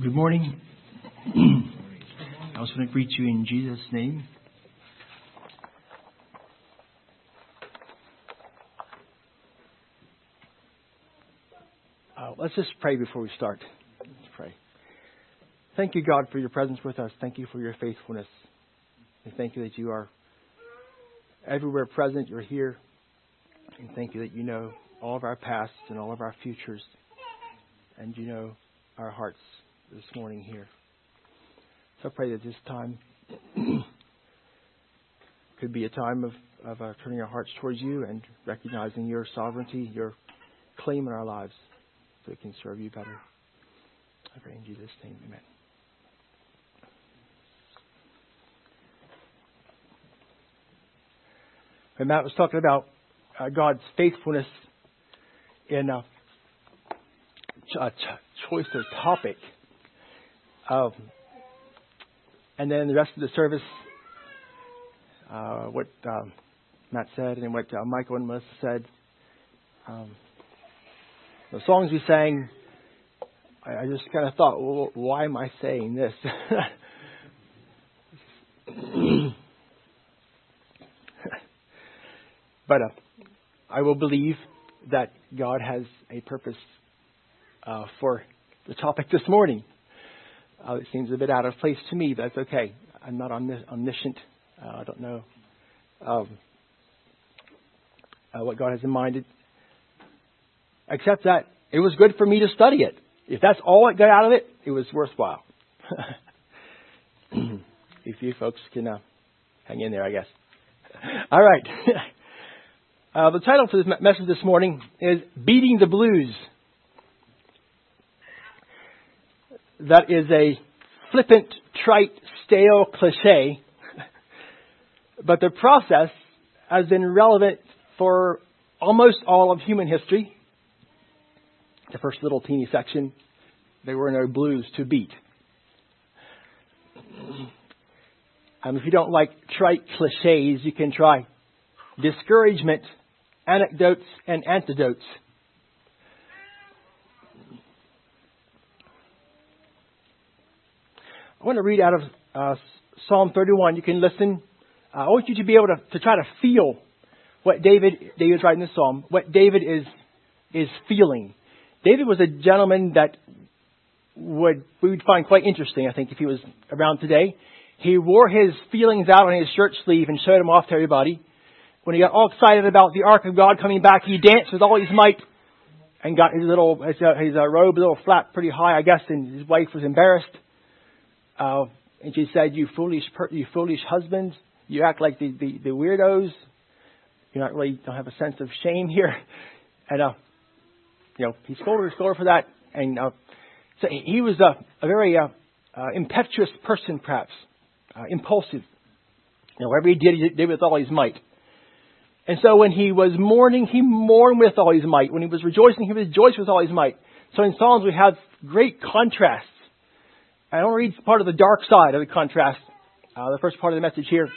Good morning. I was going to greet you in Jesus' name. Uh, let's just pray before we start. Let's pray. Thank you, God, for your presence with us. Thank you for your faithfulness. And thank you that you are everywhere present. You're here. And thank you that you know all of our pasts and all of our futures. And you know our hearts this morning here. So I pray that this time could be a time of, of uh, turning our hearts towards you and recognizing your sovereignty, your claim in our lives, so we can serve you better. I pray in Jesus' name, amen. And Matt was talking about uh, God's faithfulness in a, a choice of topic. Um, and then the rest of the service, uh, what um, Matt said and what uh, Michael and Melissa said. Um, the songs we sang, I, I just kind of thought, well, why am I saying this? but uh, I will believe that God has a purpose uh, for the topic this morning. Uh, it seems a bit out of place to me, but that's okay. I'm not omniscient. Uh, I don't know um, uh, what God has in mind. Except that it was good for me to study it. If that's all I got out of it, it was worthwhile. if you folks can uh, hang in there, I guess. All right. Uh, the title for this message this morning is Beating the Blues. That is a flippant, trite, stale cliche, but the process has been relevant for almost all of human history. The first little teeny section, there were no blues to beat. If you don't like trite cliches, you can try discouragement, anecdotes, and antidotes. I want to read out of uh, Psalm 31. You can listen. Uh, I want you to be able to, to try to feel what David, David's writing this psalm, what David is, is feeling. David was a gentleman that would, we would find quite interesting, I think, if he was around today. He wore his feelings out on his shirt sleeve and showed them off to everybody. When he got all excited about the ark of God coming back, he danced with all his might and got his little, his, uh, his uh, robe a little flat pretty high, I guess, and his wife was embarrassed. Uh, and she said, "You foolish, per- you foolish husbands, you act like the, the, the weirdos. You not really don't have a sense of shame here." And uh, you know, he scolded her, scolded for that, and uh, so he was a, a very uh, uh, impetuous person, perhaps uh, impulsive. You know, whatever he did, he did with all his might. And so when he was mourning, he mourned with all his might. When he was rejoicing, he rejoiced with all his might. So in Psalms, we have great contrasts I want to read part of the dark side of the contrast. Uh, the first part of the message here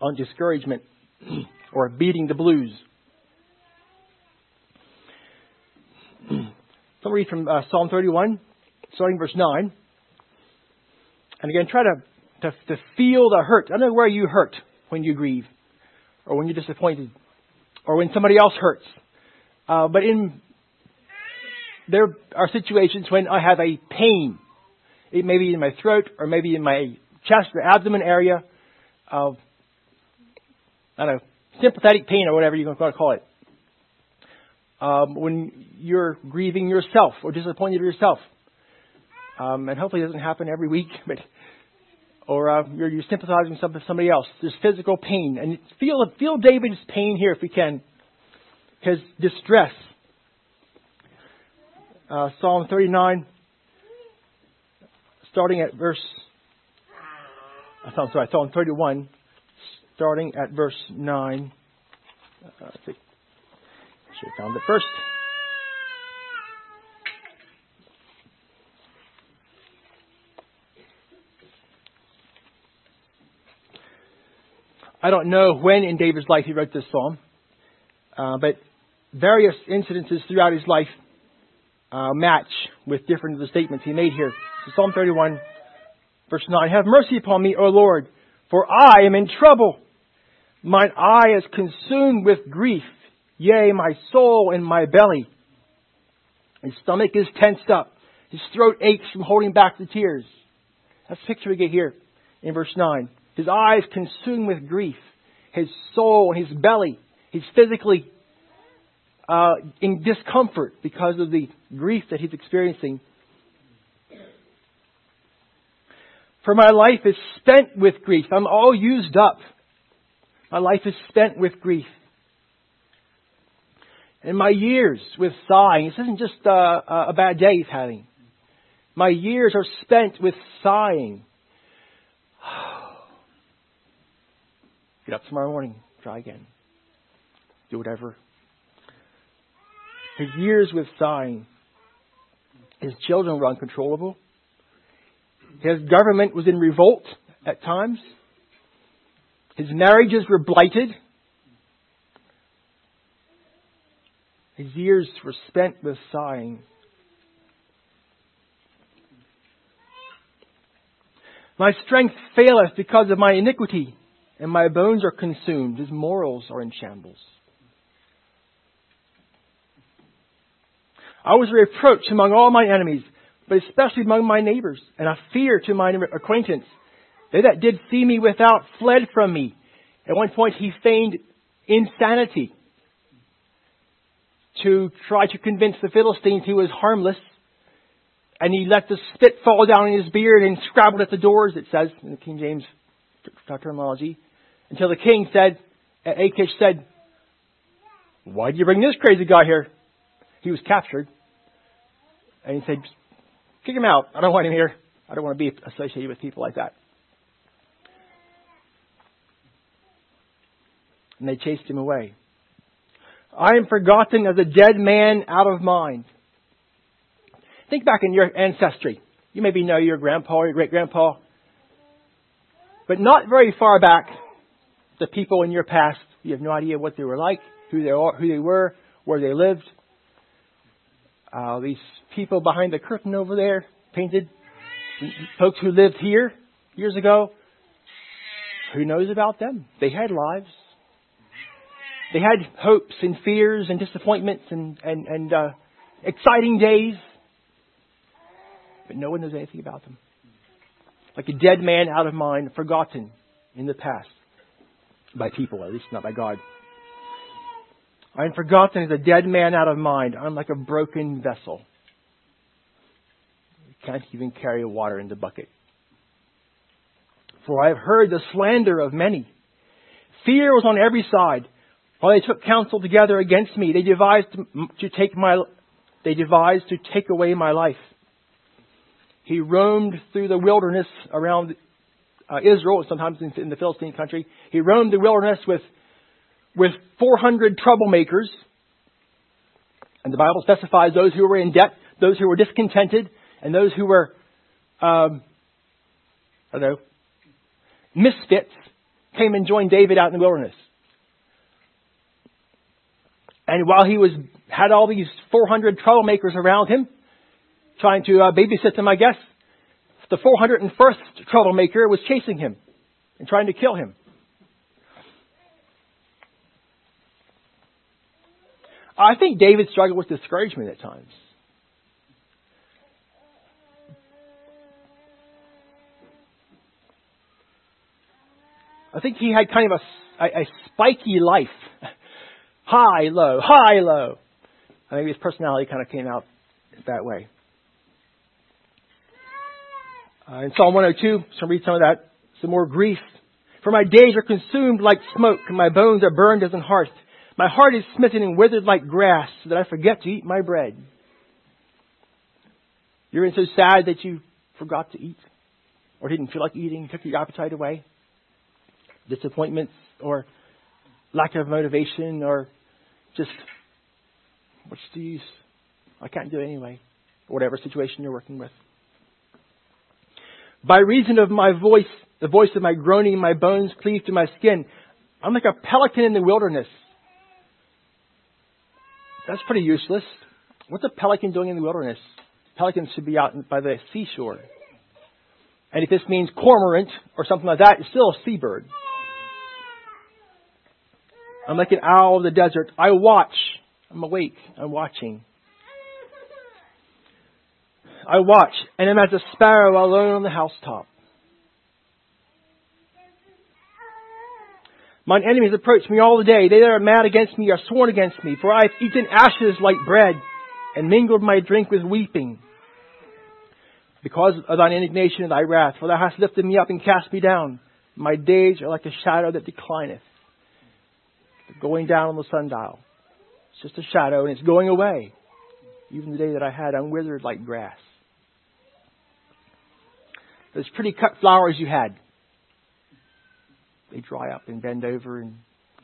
on discouragement or beating the blues. So I'll read from uh, Psalm 31, starting verse 9. And again, try to, to, to feel the hurt. I don't know where you hurt when you grieve, or when you're disappointed, or when somebody else hurts. Uh, but in there are situations when I have a pain it may be in my throat or maybe in my chest or abdomen area of, I don't know, sympathetic pain or whatever you're going to call it. Um, when you're grieving yourself or disappointed yourself. Um, and hopefully it doesn't happen every week, but or uh, you're, you're sympathizing with somebody else. There's physical pain, and feel feel David's pain here if we can, his distress. Uh, Psalm 39, starting at verse, I'm sorry, Psalm 31, starting at verse 9. Uh, I think I should found it first. I don't know when in David's life he wrote this psalm, uh, but various incidences throughout his life uh, match with different of the statements he made here. Psalm 31, verse 9. Have mercy upon me, O Lord, for I am in trouble. Mine eye is consumed with grief, yea, my soul and my belly. His stomach is tensed up. His throat aches from holding back the tears. That's the picture we get here in verse 9. His eyes consumed with grief. His soul and his belly. He's physically uh, in discomfort because of the grief that he's experiencing. For my life is spent with grief. I'm all used up. My life is spent with grief. And my years with sighing. This isn't just uh, a bad day he's having. My years are spent with sighing. Get up tomorrow morning, try again. Do whatever. His years with sighing. His children were uncontrollable. His government was in revolt at times. His marriages were blighted. His years were spent with sighing. My strength faileth because of my iniquity, and my bones are consumed. His morals are in shambles. I was a reproach among all my enemies, but especially among my neighbors, and a fear to my acquaintance. They that did see me without fled from me. At one point he feigned insanity to try to convince the Philistines he was harmless and he let the spit fall down in his beard and scrabbled at the doors, it says in the King James terminology, until the king said, Achish said, why did you bring this crazy guy here? He was captured. And he said, kick him out. I don't want him here. I don't want to be associated with people like that. And they chased him away. I am forgotten as a dead man out of mind. Think back in your ancestry. You maybe know your grandpa or your great grandpa. But not very far back, the people in your past, you have no idea what they were like, who they, are, who they were, where they lived. Uh, these people behind the curtain over there, painted, folks who lived here years ago, who knows about them? They had lives. They had hopes and fears and disappointments and, and, and uh, exciting days but no one knows anything about them. Like a dead man out of mind, forgotten in the past by people, at least not by God. I am forgotten as a dead man out of mind. I'm like a broken vessel. I can't even carry water in the bucket. For I have heard the slander of many. Fear was on every side. While they took counsel together against me, they devised to take my, they devised to take away my life. He roamed through the wilderness around uh, Israel, sometimes in, in the Philistine country. He roamed the wilderness with, with 400 troublemakers. And the Bible specifies those who were in debt, those who were discontented, and those who were, um, I don't know, misfits came and joined David out in the wilderness. And while he was had all these 400 troublemakers around him, trying to uh, babysit him, I guess. The 401st troublemaker was chasing him and trying to kill him. I think David struggled with discouragement at times. I think he had kind of a, a, a spiky life. high, low, high, low. Think his personality kind of came out that way. Uh, in Psalm 102, so read some of that, some more grief. For my days are consumed like smoke, and my bones are burned as an hearth. My heart is smitten and withered like grass, so that I forget to eat my bread. You're in so sad that you forgot to eat, or didn't feel like eating, took your appetite away. Disappointments, or lack of motivation, or just, what's the use? I can't do it anyway. Whatever situation you're working with. By reason of my voice, the voice of my groaning, my bones cleave to my skin. I'm like a pelican in the wilderness. That's pretty useless. what's a pelican doing in the wilderness? Pelicans should be out by the seashore. And if this means cormorant or something like that, it's still a seabird. I'm like an owl of the desert. I watch. I'm awake. I'm watching. I watch, and am as a sparrow alone on the housetop. Mine enemies approach me all the day. They that are mad against me are sworn against me, for I have eaten ashes like bread, and mingled my drink with weeping. Because of thine indignation and thy wrath, for thou hast lifted me up and cast me down. My days are like a shadow that declineth, going down on the sundial. It's just a shadow, and it's going away. Even the day that I had, I'm withered like grass. Those pretty cut flowers you had, they dry up and bend over and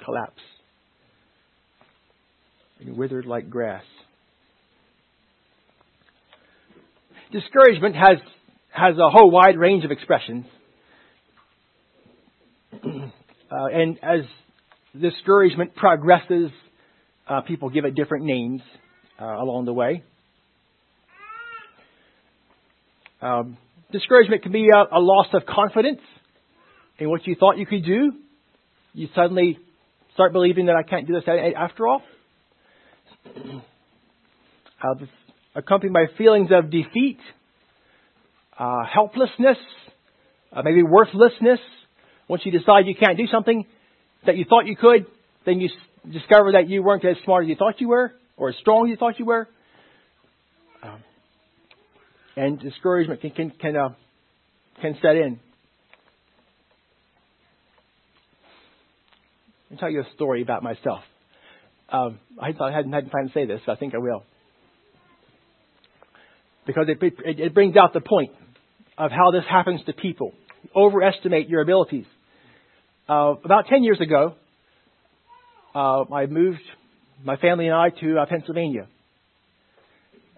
collapse. And withered like grass. Discouragement has, has a whole wide range of expressions. uh, and as discouragement progresses, uh, people give it different names uh, along the way. Um, discouragement can be a, a loss of confidence in what you thought you could do. You suddenly start believing that I can't do this after all. Accompanied by feelings of defeat, uh, helplessness, uh, maybe worthlessness. Once you decide you can't do something that you thought you could, then you s- discover that you weren't as smart as you thought you were, or as strong as you thought you were. Um, and discouragement can can can, uh, can set in. I'll tell you a story about myself. Um, I thought I hadn't had time to say this, so I think I will because it, it, it brings out the point of how this happens to people. Overestimate your abilities. Uh, about 10 years ago, uh, I moved my family and I to uh, Pennsylvania.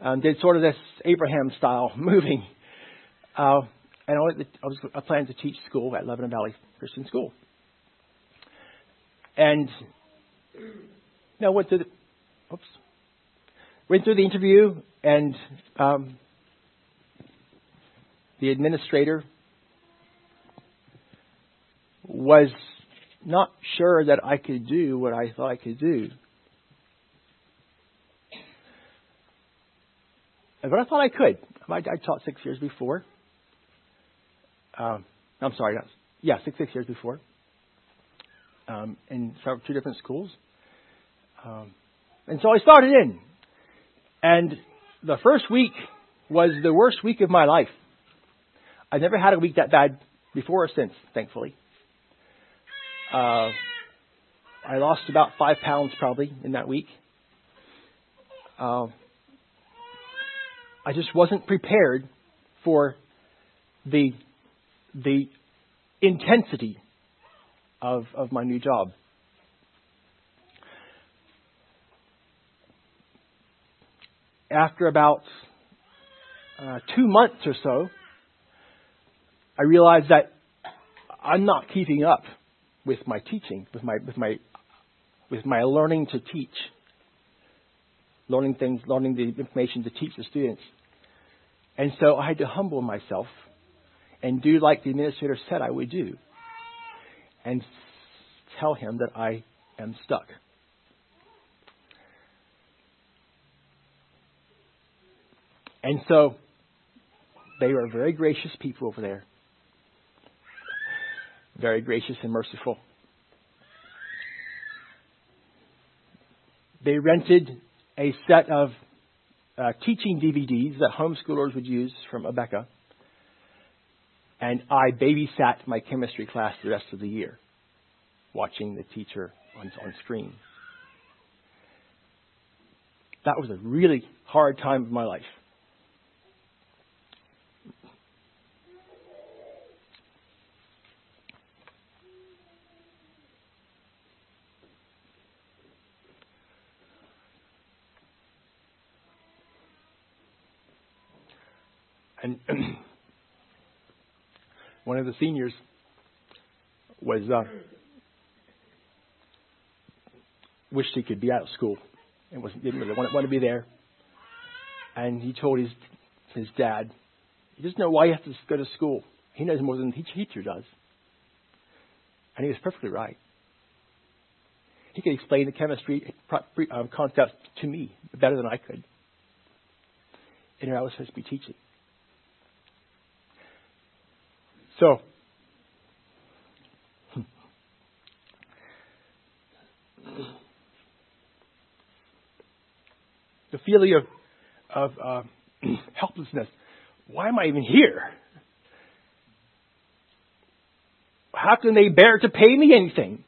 and did sort of this Abraham style moving. Uh, and I was I planned to teach school at Lebanon Valley Christian School. And now went to the, oops, went through the interview and um, the administrator was not sure that I could do what I thought I could do. But I thought I could. I, I taught six years before. Um, I'm sorry, yeah, six six years before, um, in two different schools. Um, and so I started in, and the first week was the worst week of my life. I've never had a week that bad before or since, thankfully. Uh, I lost about five pounds probably in that week. Uh, I just wasn't prepared for the the intensity of of my new job. After about uh, two months or so, I realized that I'm not keeping up with my teaching, with my with my with my learning to teach, learning things, learning the information to teach the students. And so I had to humble myself and do like the administrator said I would do, and tell him that I am stuck. And so they were very gracious people over there. Very gracious and merciful. They rented a set of uh, teaching DVDs that homeschoolers would use from Abeka. And I babysat my chemistry class the rest of the year, watching the teacher on, on screen. That was a really hard time of my life. And one of the seniors was uh, wished he could be out of school and was didn't really want, want to be there. And he told his his dad, he doesn't know why he has to go to school. He knows more than the teacher does. And he was perfectly right. He could explain the chemistry um, concepts to me better than I could. And I was supposed to be teaching. So, the feeling of, of uh, helplessness. Why am I even here? How can they bear to pay me anything?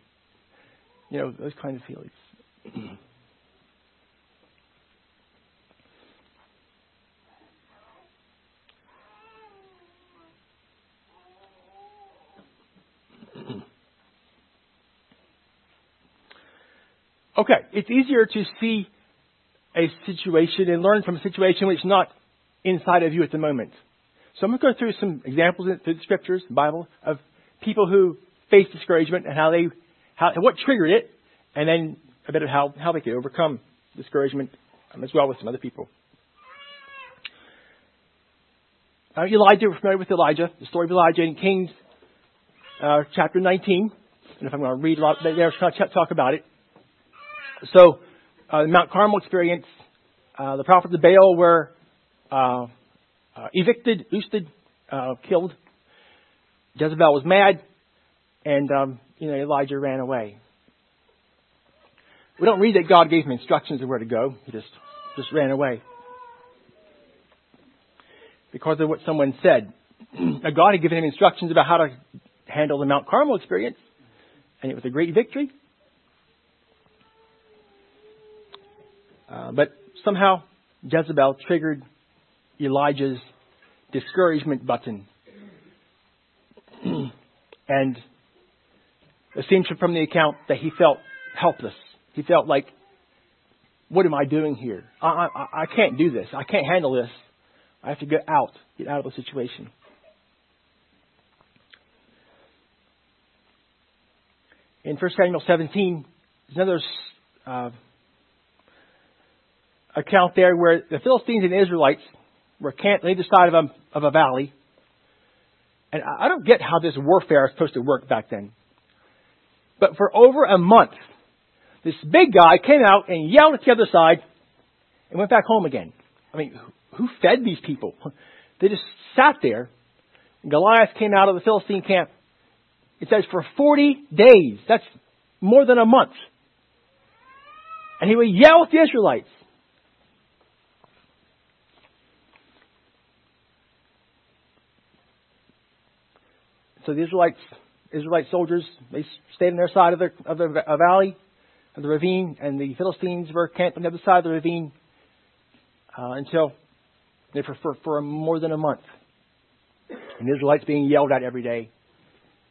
You know, those kind of feelings. okay, it's easier to see a situation and learn from a situation which is not inside of you at the moment. So I'm going to go through some examples through the scriptures, the Bible, of people who face discouragement and how they, how, what triggered it, and then a bit of how, how they could overcome discouragement um, as well with some other people. Uh, Elijah, we're familiar with Elijah, the story of Elijah in Kings uh, chapter 19. And if I'm going to read a lot there, to talk about it. So, uh, the Mount Carmel experience, uh, the prophets of Baal were uh, uh, evicted, ousted, uh, killed. Jezebel was mad, and um, you know Elijah ran away. We don't read that God gave him instructions of where to go. He just just ran away because of what someone said. now, God had given him instructions about how to handle the Mount Carmel experience, and it was a great victory. Uh, but somehow Jezebel triggered Elijah's discouragement button. and it seems from the account that he felt helpless. He felt like, what am I doing here? I, I, I can't do this. I can't handle this. I have to get out, get out of the situation. In 1 Samuel 17, there's another uh, account there where the Philistines and Israelites were camped on either side of a, of a valley. And I don't get how this warfare is supposed to work back then. But for over a month, this big guy came out and yelled at the other side and went back home again. I mean, who fed these people? They just sat there. Goliath came out of the Philistine camp. It says for 40 days. That's more than a month. And he would yell at the Israelites. So the Israelites, Israelite soldiers, they stayed on their side of the, of the valley, of the ravine, and the Philistines were camped on the other side of the ravine uh, until for, for, for more than a month. And the Israelites being yelled at every day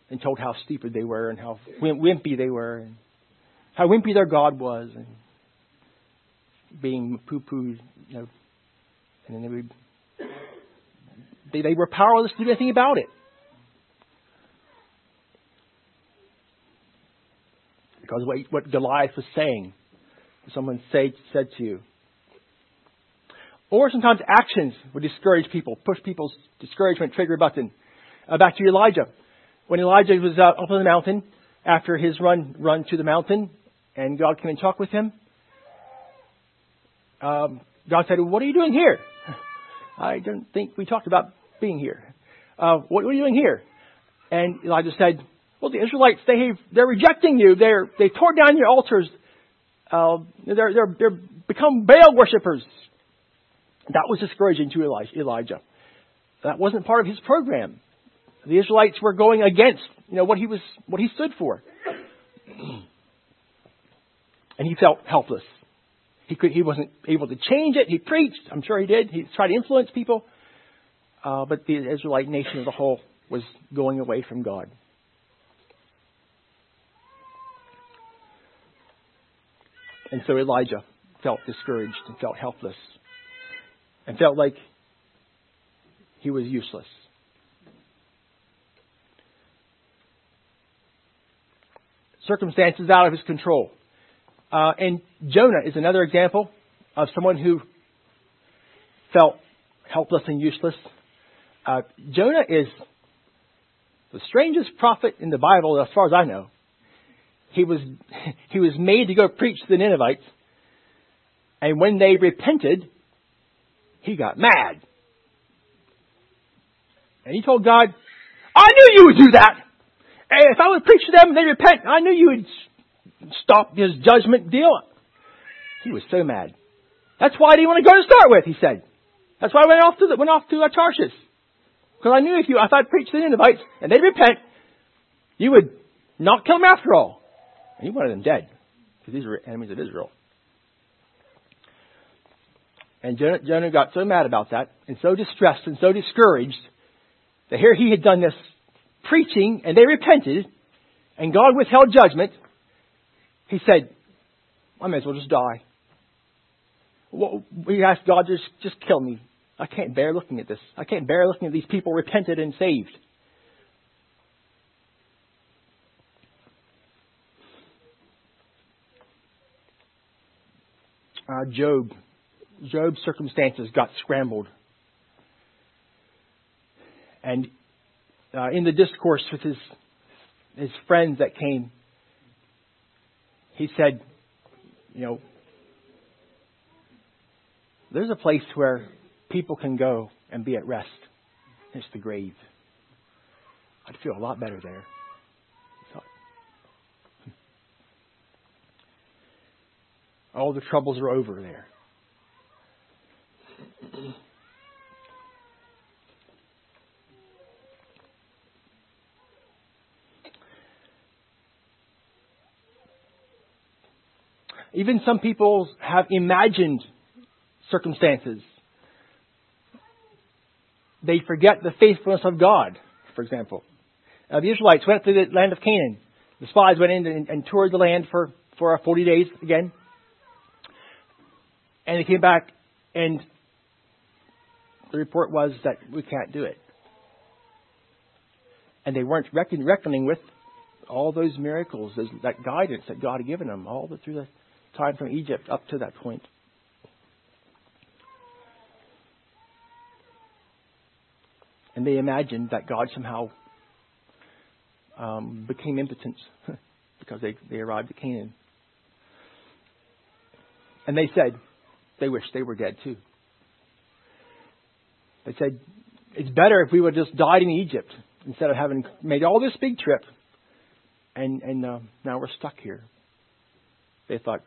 and told how stupid they were and how wimpy they were and how wimpy their God was and being poo-pooed, you know, and then they would they, they were powerless to do anything about it. Because what, what Goliath was saying, someone say, said to you. Or sometimes actions would discourage people, push people's discouragement trigger button. Uh, back to Elijah. When Elijah was uh, up on the mountain, after his run, run to the mountain, and God came and talked with him, um, God said, What are you doing here? I don't think we talked about being here. Uh, what, what are you doing here? And Elijah said, well, the Israelites, they they're rejecting you. They're, they tore down your altars. Uh, they're, they're, they're become Baal worshippers. That was discouraging to Elijah. That wasn't part of his program. The Israelites were going against, you know, what he was, what he stood for. And he felt helpless. He could, he wasn't able to change it. He preached. I'm sure he did. He tried to influence people. Uh, but the Israelite nation as a whole was going away from God. And so Elijah felt discouraged and felt helpless and felt like he was useless. Circumstances out of his control. Uh, and Jonah is another example of someone who felt helpless and useless. Uh, Jonah is the strangest prophet in the Bible, as far as I know. He was, he was made to go preach to the Ninevites, and when they repented, he got mad. And he told God, I knew you would do that. Hey, if I would preach to them and they repent, I knew you would stop his judgment deal. He was so mad. That's why I didn't want to go to start with, he said. That's why I went off to the, went off to uh, Tarshish. Because I knew if you, if I'd preach to the Ninevites and they'd repent, you would not kill them after all. He wanted them dead. Because these were enemies of Israel. And Jonah, Jonah got so mad about that, and so distressed and so discouraged, that here he had done this preaching, and they repented, and God withheld judgment. He said, I may as well just die. Well, he asked God, just, just kill me. I can't bear looking at this. I can't bear looking at these people repented and saved. Uh, Job. Job's circumstances got scrambled. And uh, in the discourse with his his friends that came, he said, you know, there's a place where people can go and be at rest. It's the grave. I'd feel a lot better there. All the troubles are over there. Even some people have imagined circumstances. They forget the faithfulness of God, for example. The Israelites went through the land of Canaan. The spies went in and, and toured the land for, for 40 days again. And they came back, and the report was that we can't do it. And they weren't reckon, reckoning with all those miracles, those, that guidance that God had given them all the, through the time from Egypt up to that point. And they imagined that God somehow um, became impotent because they, they arrived at Canaan. And they said they wished they were dead too. They said, it's better if we would just died in Egypt instead of having made all this big trip and, and uh, now we're stuck here. They thought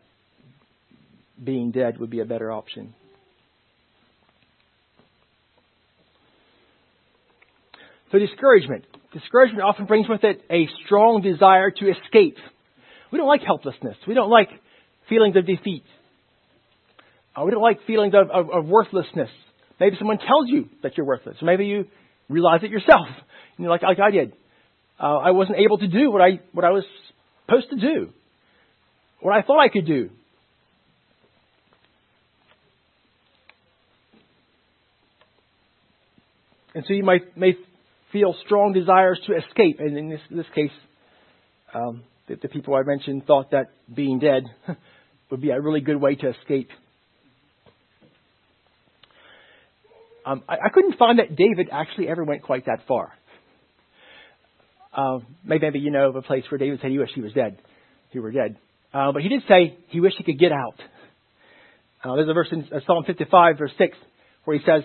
being dead would be a better option. So discouragement. Discouragement often brings with it a strong desire to escape. We don't like helplessness. We don't like feelings of defeat. Uh, we don't like feelings of, of, of, worthlessness. Maybe someone tells you that you're worthless. Maybe you realize it yourself. You know, like, like I did. Uh, I wasn't able to do what I, what I was supposed to do. What I thought I could do. And so you might, may feel strong desires to escape. And in this, this case, um, the, the people I mentioned thought that being dead would be a really good way to escape. Um, I, I, couldn't find that David actually ever went quite that far. Uh, maybe, maybe you know of a place where David said he wished he was dead. He were dead. Uh, but he did say he wished he could get out. Uh, there's a verse in uh, Psalm 55, verse 6, where he says,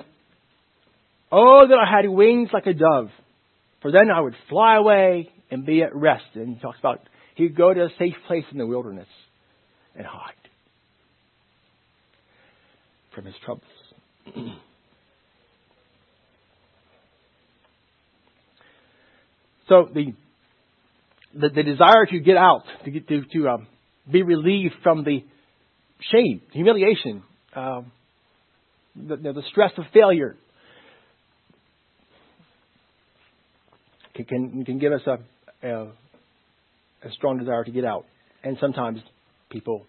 Oh, that I had wings like a dove, for then I would fly away and be at rest. And he talks about he'd go to a safe place in the wilderness and hide from his troubles. so the, the, the desire to get out, to get to, to um, be relieved from the shame, humiliation, um, the, the stress of failure, can, can give us a, a, a strong desire to get out. And sometimes people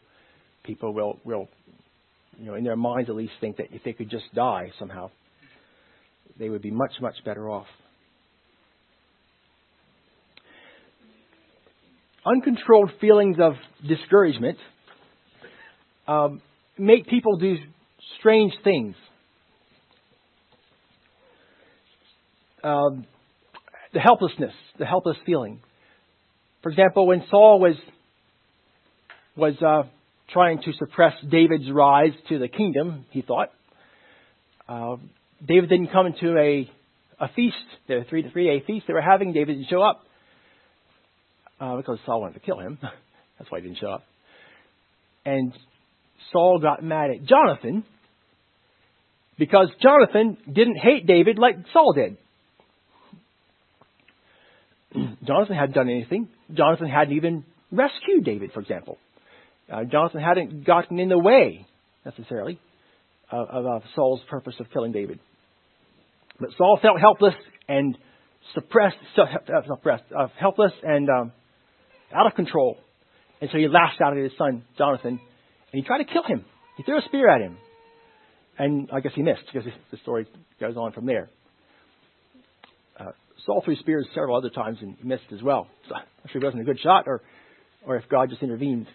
people will will you know in their minds at least think that if they could just die somehow, they would be much much better off. Uncontrolled feelings of discouragement um, make people do strange things. um, the helplessness, the helpless feeling. For example, when Saul was was uh, trying to suppress David's rise to the kingdom, he thought uh, David didn't come into a a feast, the three three day feast they were having. David didn't show up uh, because Saul wanted to kill him. That's why he didn't show up. And Saul got mad at Jonathan because Jonathan didn't hate David like Saul did. Jonathan hadn't done anything. Jonathan hadn't even rescued David, for example. Uh, Jonathan hadn't gotten in the way, necessarily, of, of, of Saul's purpose of killing David. But Saul felt helpless and suppressed, suppressed uh, helpless and um, out of control. And so he lashed out at his son, Jonathan, and he tried to kill him. He threw a spear at him. And I guess he missed because the story goes on from there. Uh, Saul threw spears several other times and missed as well. So I'm sure he wasn't a good shot or, or if God just intervened.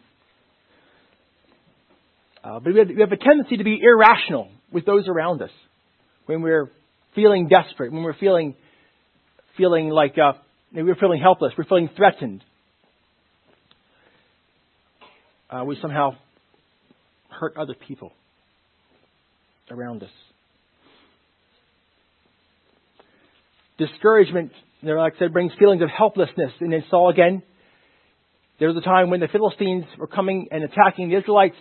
Uh, but we have, we have a tendency to be irrational with those around us when we're feeling desperate, when we're feeling feeling like uh, we're feeling helpless, we're feeling threatened. Uh, we somehow hurt other people around us. Discouragement, like I said, brings feelings of helplessness. And then Saul again, there was a time when the Philistines were coming and attacking the Israelites,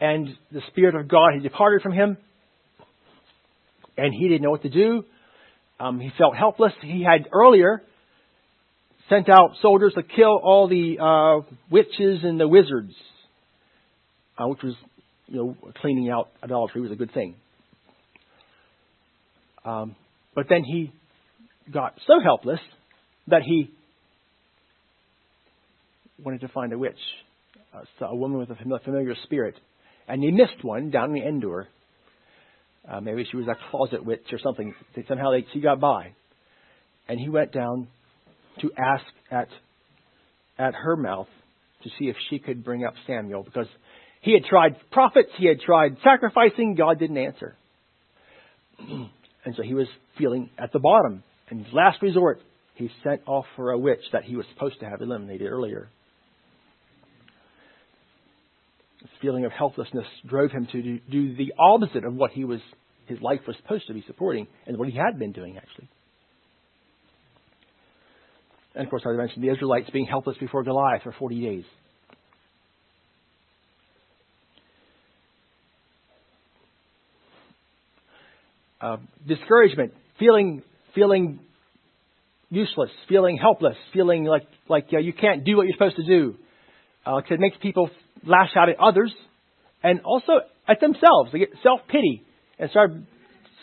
and the Spirit of God had departed from him, and he didn't know what to do. Um, he felt helpless. He had earlier sent out soldiers to kill all the uh, witches and the wizards, uh, which was you know, cleaning out idolatry was a good thing. Um, but then he got so helpless that he wanted to find a witch, uh, a woman with a familiar spirit, and he missed one down in Endor. Uh, maybe she was a closet witch or something. Somehow they, she got by, and he went down to ask at at her mouth to see if she could bring up Samuel because he had tried prophets, he had tried sacrificing, God didn't answer. and so he was feeling at the bottom. And last resort, he sent off for a witch that he was supposed to have eliminated earlier. This feeling of helplessness drove him to do the opposite of what he was his life was supposed to be supporting and what he had been doing actually. And of course, I mentioned the Israelites being helpless before Goliath for 40 days. uh, discouragement, feeling feeling useless, feeling helpless, feeling like like uh, you can't do what you're supposed to do. Uh, it makes people lash out at others and also at themselves. They get self pity and start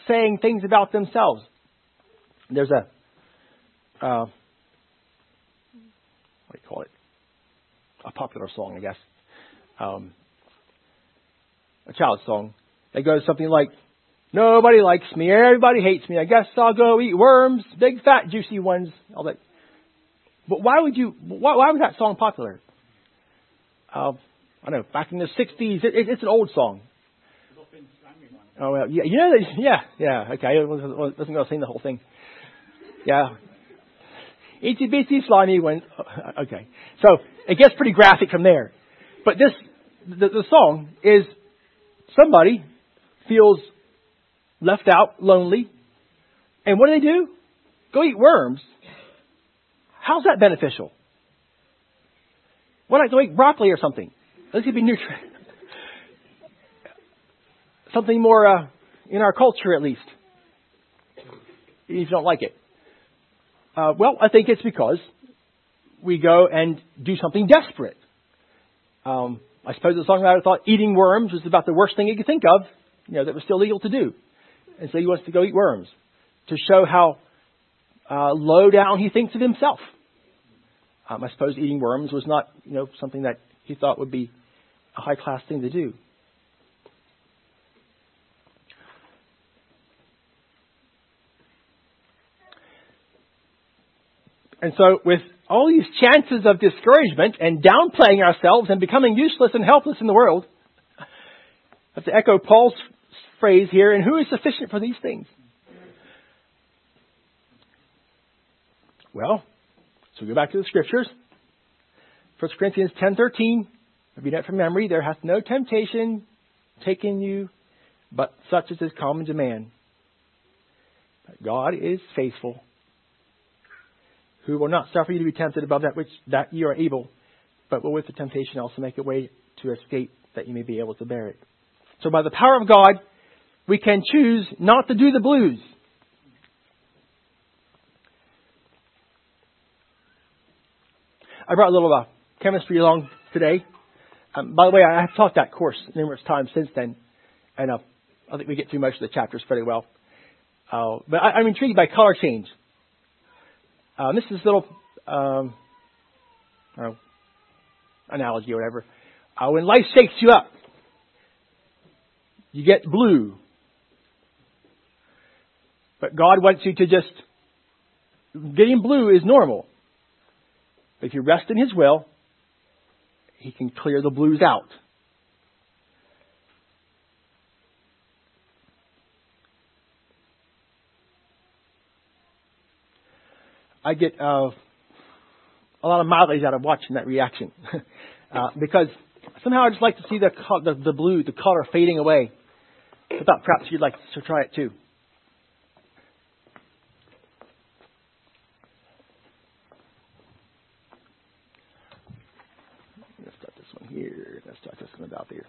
saying things about themselves. There's a uh, what do you call it? A popular song, I guess. Um, a child song that goes something like, Nobody likes me. Everybody hates me. I guess I'll go eat worms, big fat juicy ones. All that. But why would you? Why, why was that song popular? Uh, I don't know. Back in the '60s, it, it, it's an old song. Oh well, yeah, you know, yeah, yeah. Okay, I wasn't going to sing the whole thing. Yeah, itsy bitsy slimy ones. Okay, so it gets pretty graphic from there. But this, the, the song is somebody feels left out, lonely. And what do they do? Go eat worms. How's that beneficial? Why not go eat broccoli or something? This could be nutrient. something more uh, in our culture, at least. If you don't like it. Uh, well, I think it's because we go and do something desperate. Um, I suppose the songwriter thought eating worms was about the worst thing he could think of, you know, that was still legal to do and so he wants to go eat worms to show how uh, low down he thinks of himself. Um, I suppose eating worms was not, you know, something that he thought would be a high class thing to do. And so, with all these chances of discouragement and downplaying ourselves and becoming useless and helpless in the world, I have to echo Paul's phrase here, and who is sufficient for these things? Well, so we go back to the scriptures. 1 Corinthians 10:13, if you know it from memory, there hath no temptation taken you but such as is common to man. But God is faithful, who will not suffer you to be tempted above that which that you are able, but will with the temptation also make a way to escape that you may be able to bear it. So by the power of God, we can choose not to do the blues. I brought a little uh, chemistry along today. Um, by the way, I have taught that course numerous times since then, and uh, I think we get through most of the chapters fairly well. Uh, but I, am intrigued by color change. Uh, this is a little um, know, analogy or whatever. Uh, when life shakes you up, you get blue. But God wants you to just, getting blue is normal. But if you rest in His will, He can clear the blues out. I get uh, a lot of mileage out of watching that reaction uh, because somehow I just like to see the, the the blue, the color fading away. I thought perhaps you'd like to try it too. Let's start this one here. Let's start this one about there.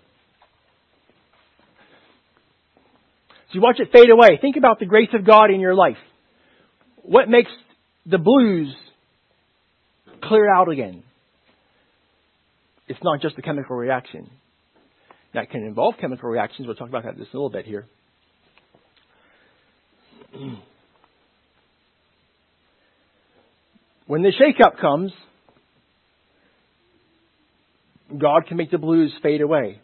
So you watch it fade away. Think about the grace of God in your life. What makes the blues clear out again. It's not just a chemical reaction. That can involve chemical reactions. We'll talk about that just a little bit here. When the shakeup comes, God can make the blues fade away.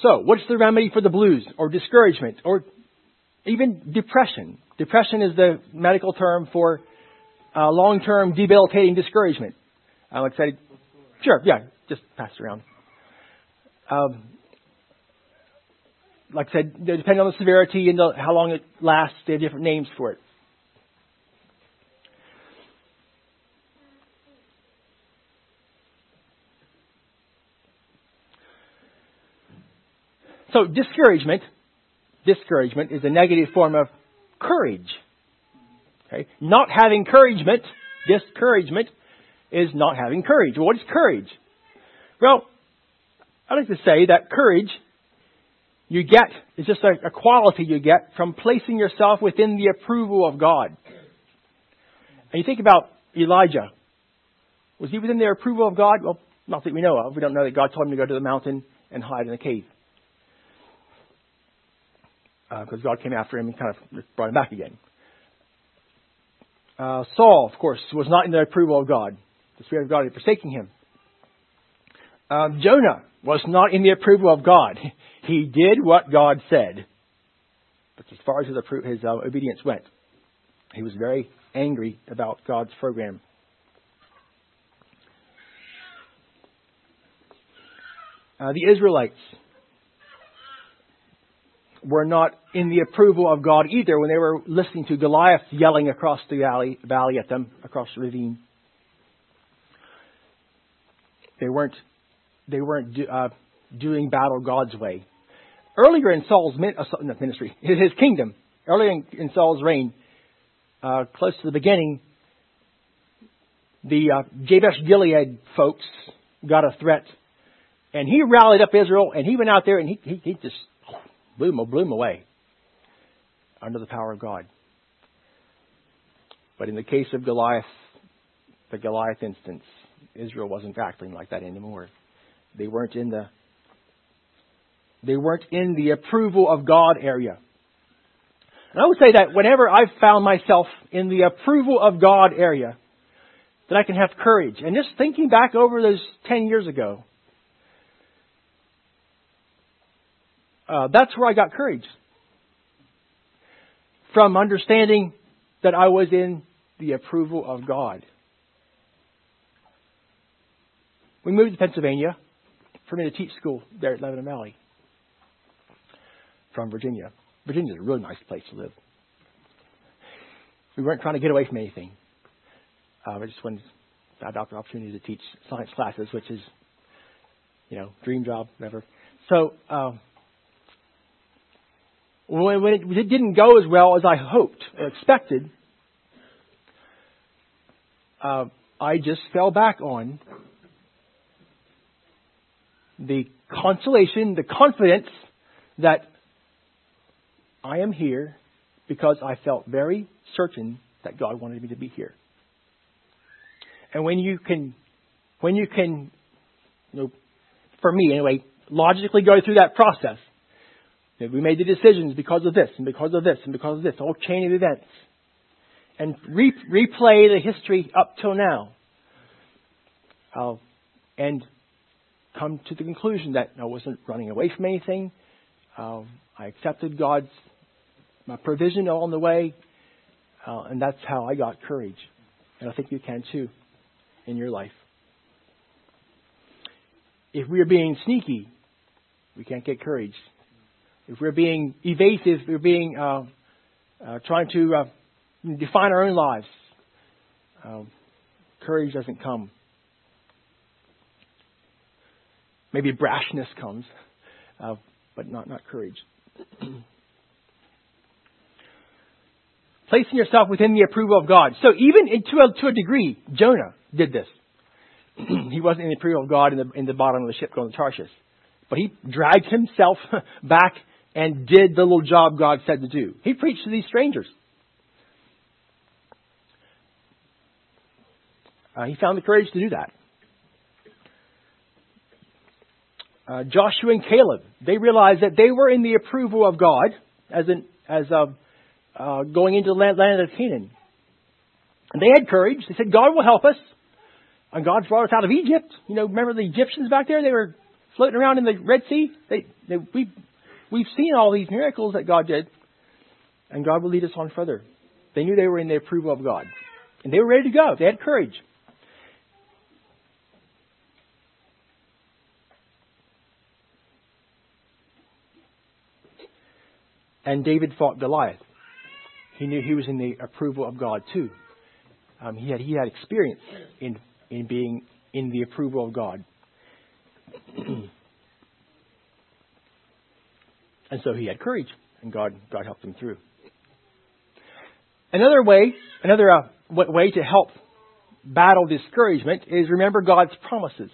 So, what's the remedy for the blues or discouragement or even depression. Depression is the medical term for uh, long-term debilitating discouragement. Uh, like I said, sure, yeah, just pass it around. Um, like I said, depending on the severity and the, how long it lasts, they have different names for it. So discouragement discouragement is a negative form of courage. Okay? Not having encouragement, discouragement, is not having courage. What is courage? Well, I like to say that courage you get is just a, a quality you get from placing yourself within the approval of God. And you think about Elijah. Was he within the approval of God? Well, not that we know of. We don't know that God told him to go to the mountain and hide in a cave because uh, God came after him and kind of brought him back again. Uh, Saul, of course, was not in the approval of God. The Spirit of God had forsaken him. Um, Jonah was not in the approval of God. He did what God said. But as far as his, his uh, obedience went, he was very angry about God's program. Uh, the Israelites were not in the approval of God either when they were listening to Goliath yelling across the valley, valley at them, across the ravine. They weren't, they weren't uh, doing battle God's way. Earlier in Saul's uh, ministry, his kingdom, earlier in, in Saul's reign, uh, close to the beginning, the uh, Jabesh Gilead folks got a threat, and he rallied up Israel, and he went out there and he, he, he just blew blew them away under the power of God. But in the case of Goliath, the Goliath instance, Israel wasn't acting like that anymore. They weren't in the they weren't in the approval of God area. And I would say that whenever I've found myself in the approval of God area, that I can have courage. And just thinking back over those 10 years ago, uh, that's where I got courage. From understanding that I was in the approval of God. We moved to Pennsylvania for me to teach school there at Lebanon Valley from Virginia. Virginia is a really nice place to live. we weren't trying to get away from anything. Uh, I just wanted I got the opportunity to teach science classes, which is, you know, dream job, whatever. So um, when, it, didn't go as well as I hoped or expected, uh, I just fell back on the consolation, the confidence that I am here because I felt very certain that God wanted me to be here. And when you can, when you can, you know, for me anyway, logically go through that process, we made the decisions because of this and because of this and because of this, whole chain of events, and re- replay the history up till now, uh, and come to the conclusion that I wasn't running away from anything. Uh, I accepted God's my provision along the way, uh, and that's how I got courage. And I think you can too in your life. If we're being sneaky, we can't get courage. If we're being evasive, if we're being uh, uh, trying to uh, define our own lives. Um, courage doesn't come. Maybe brashness comes, uh, but not not courage. Placing yourself within the approval of God. So even to a, to a degree, Jonah did this. he wasn't in the approval of God in the, in the bottom of the ship going to Tarshish. But he dragged himself back and did the little job God said to do. He preached to these strangers. Uh, he found the courage to do that. Uh, Joshua and Caleb, they realized that they were in the approval of God as an, as uh, going into the land, land of Canaan. And they had courage. They said, God will help us. And God brought us out of Egypt. You know, remember the Egyptians back there? They were floating around in the Red Sea. They, they, we, we've seen all these miracles that God did. And God will lead us on further. They knew they were in the approval of God. And they were ready to go. They had courage. And David fought Goliath. He knew he was in the approval of God too. Um, he had he had experience in in being in the approval of God. and so he had courage, and God God helped him through. Another way, another uh, way to help battle discouragement is remember God's promises.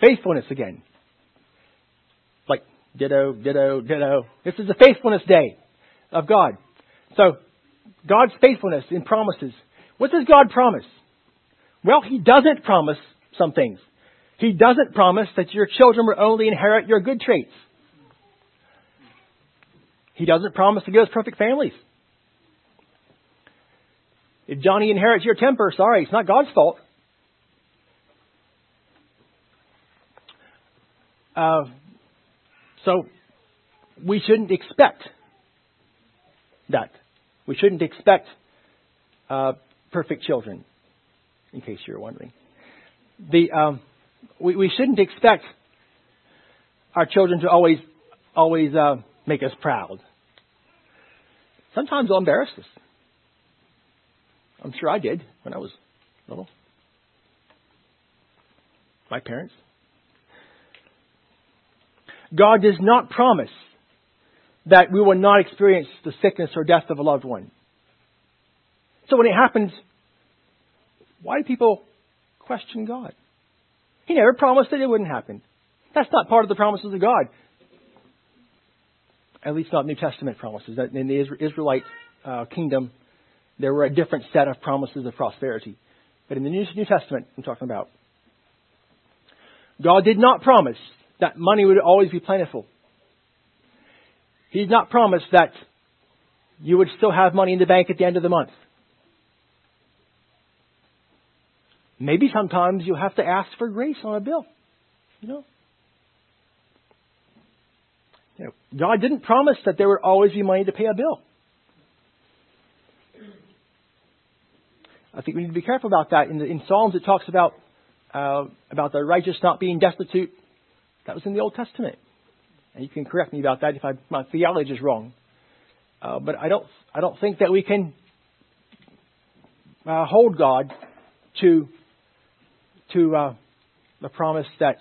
Faithfulness again. Like ditto, ditto, ditto. This is the faithfulness day of God. So, God's faithfulness in promises. What does God promise? Well, He doesn't promise some things. He doesn't promise that your children will only inherit your good traits. He doesn't promise to give us perfect families. If Johnny inherits your temper, sorry, it's not God's fault. Uh, so we shouldn't expect that. We shouldn't expect uh, perfect children, in case you're wondering. The, um, we, we shouldn't expect our children to always, always uh, make us proud. Sometimes they'll embarrass us. I'm sure I did when I was little. My parents. God does not promise that we will not experience the sickness or death of a loved one. So when it happens, why do people question God? He never promised that it wouldn't happen. That's not part of the promises of God. At least not New Testament promises. In the Israelite uh, kingdom, there were a different set of promises of prosperity. But in the New, New Testament, I'm talking about, God did not promise that money would always be plentiful. He did not promise that you would still have money in the bank at the end of the month. Maybe sometimes you have to ask for grace on a bill. You know? You know? God didn't promise that there would always be money to pay a bill. I think we need to be careful about that. In, the, in Psalms, it talks about uh, about the righteous not being destitute. That was in the Old Testament. And you can correct me about that if I, my theology is wrong. Uh, but I don't, I don't think that we can uh, hold God to to uh, the promise that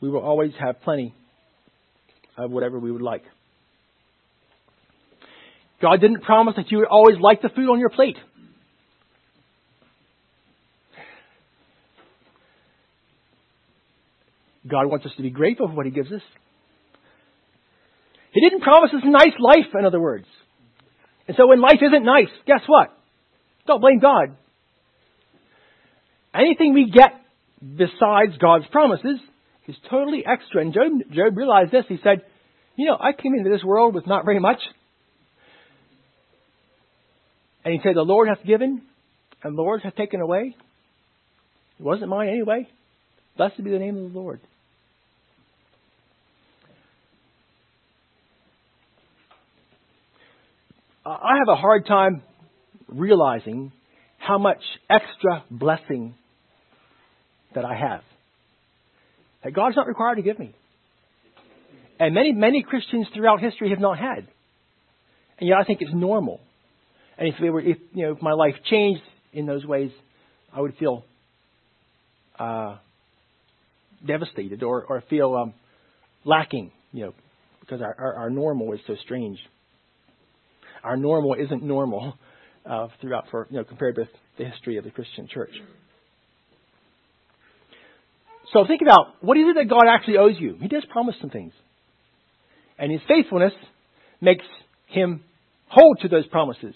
we will always have plenty of whatever we would like. God didn't promise that you would always like the food on your plate. God wants us to be grateful for what He gives us. He didn't promise us a nice life, in other words. And so when life isn't nice, guess what? Don't blame God. Anything we get besides God's promises is totally extra. And Job, Job realized this. He said, You know, I came into this world with not very much. And he said, The Lord hath given, and the Lord hath taken away. It wasn't mine anyway. Blessed be the name of the Lord. I have a hard time realizing how much extra blessing that I have. That God's not required to give me. And many, many Christians throughout history have not had. And yet I think it's normal. And if, were, if, you know, if my life changed in those ways, I would feel uh, devastated or, or feel um, lacking, you know, because our, our, our normal is so strange our normal isn't normal uh, throughout for you know compared with the history of the Christian church. So think about what is it that God actually owes you? He does promise some things, and His faithfulness makes Him hold to those promises.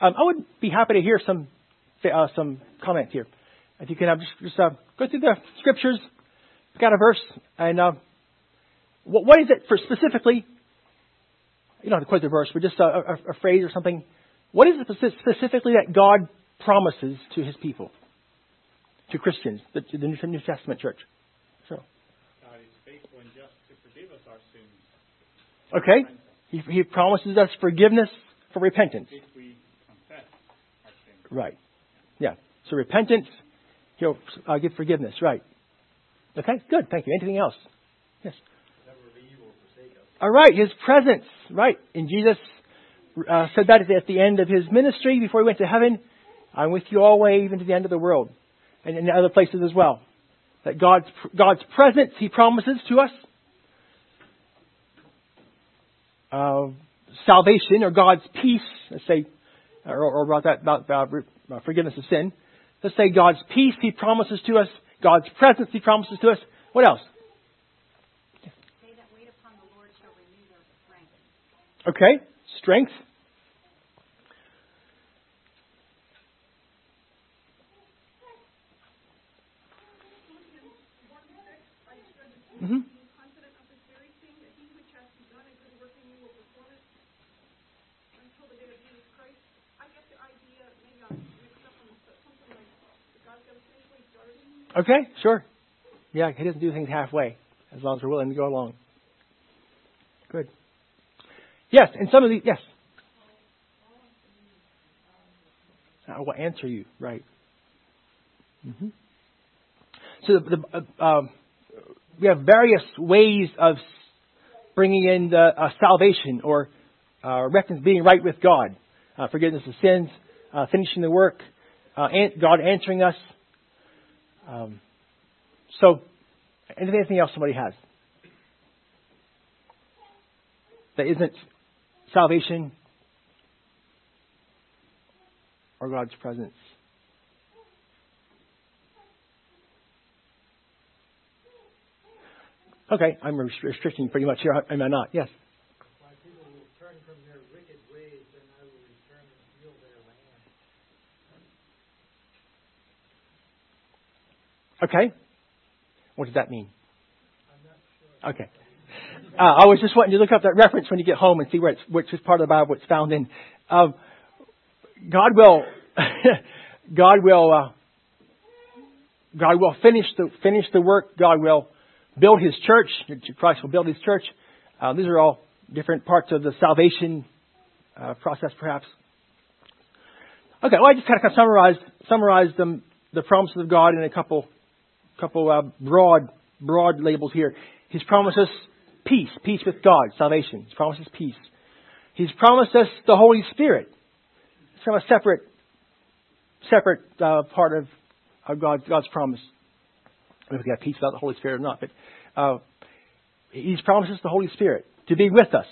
Um, I would be happy to hear some uh, some comment here. If you can just, just uh, go through the scriptures, got a verse, and uh, what, what is it for specifically you don't have to quote the verse, but just a, a, a phrase or something. What is it specifically that God promises to his people, to Christians, the, to the New Testament church? So. God is faithful and just to forgive us our sins. Okay. He, he promises us forgiveness for repentance. If we confess our sins. Right. Yeah. So repentance, he'll uh, give forgiveness. Right. Okay. Good. Thank you. Anything else? Yes. All right, his presence, right. And Jesus uh, said that at the end of his ministry before he went to heaven. I'm with you always, even to the end of the world, and in other places as well. That God's God's presence, He promises to us. Uh, salvation or God's peace, let's say, or, or about that about uh, forgiveness of sin. Let's say God's peace He promises to us. God's presence He promises to us. What else? Okay, strength. Mm-hmm. Okay, sure. Yeah, he doesn't do things halfway, as long as we're willing to go along. Good. Yes, and some of the yes. I will answer you right. Mm-hmm. So the, the, uh, um, we have various ways of bringing in the uh, salvation or uh, being right with God, uh, forgiveness of sins, uh, finishing the work, uh, God answering us. Um, so, anything else somebody has that isn't salvation or God's presence. Okay, I'm restricting pretty much here, am I not? Yes. Okay. What does that mean? Sure. Okay. Uh, I was just wanting to look up that reference when you get home and see where it's, which is part of the Bible it's found in. Um, God will, God will, uh, God will finish the finish the work. God will build His church. Christ will build His church. Uh, these are all different parts of the salvation uh, process, perhaps. Okay, well, I just kind of summarized summarized the, the promises of God in a couple couple uh, broad broad labels here. His promises peace, peace with God, salvation. He's promised us peace. He's promised us the Holy Spirit. It's kind of a separate separate uh, part of, of God's, God's promise. If we have peace without the Holy Spirit or not, but uh, He's promised us the Holy Spirit to be with us,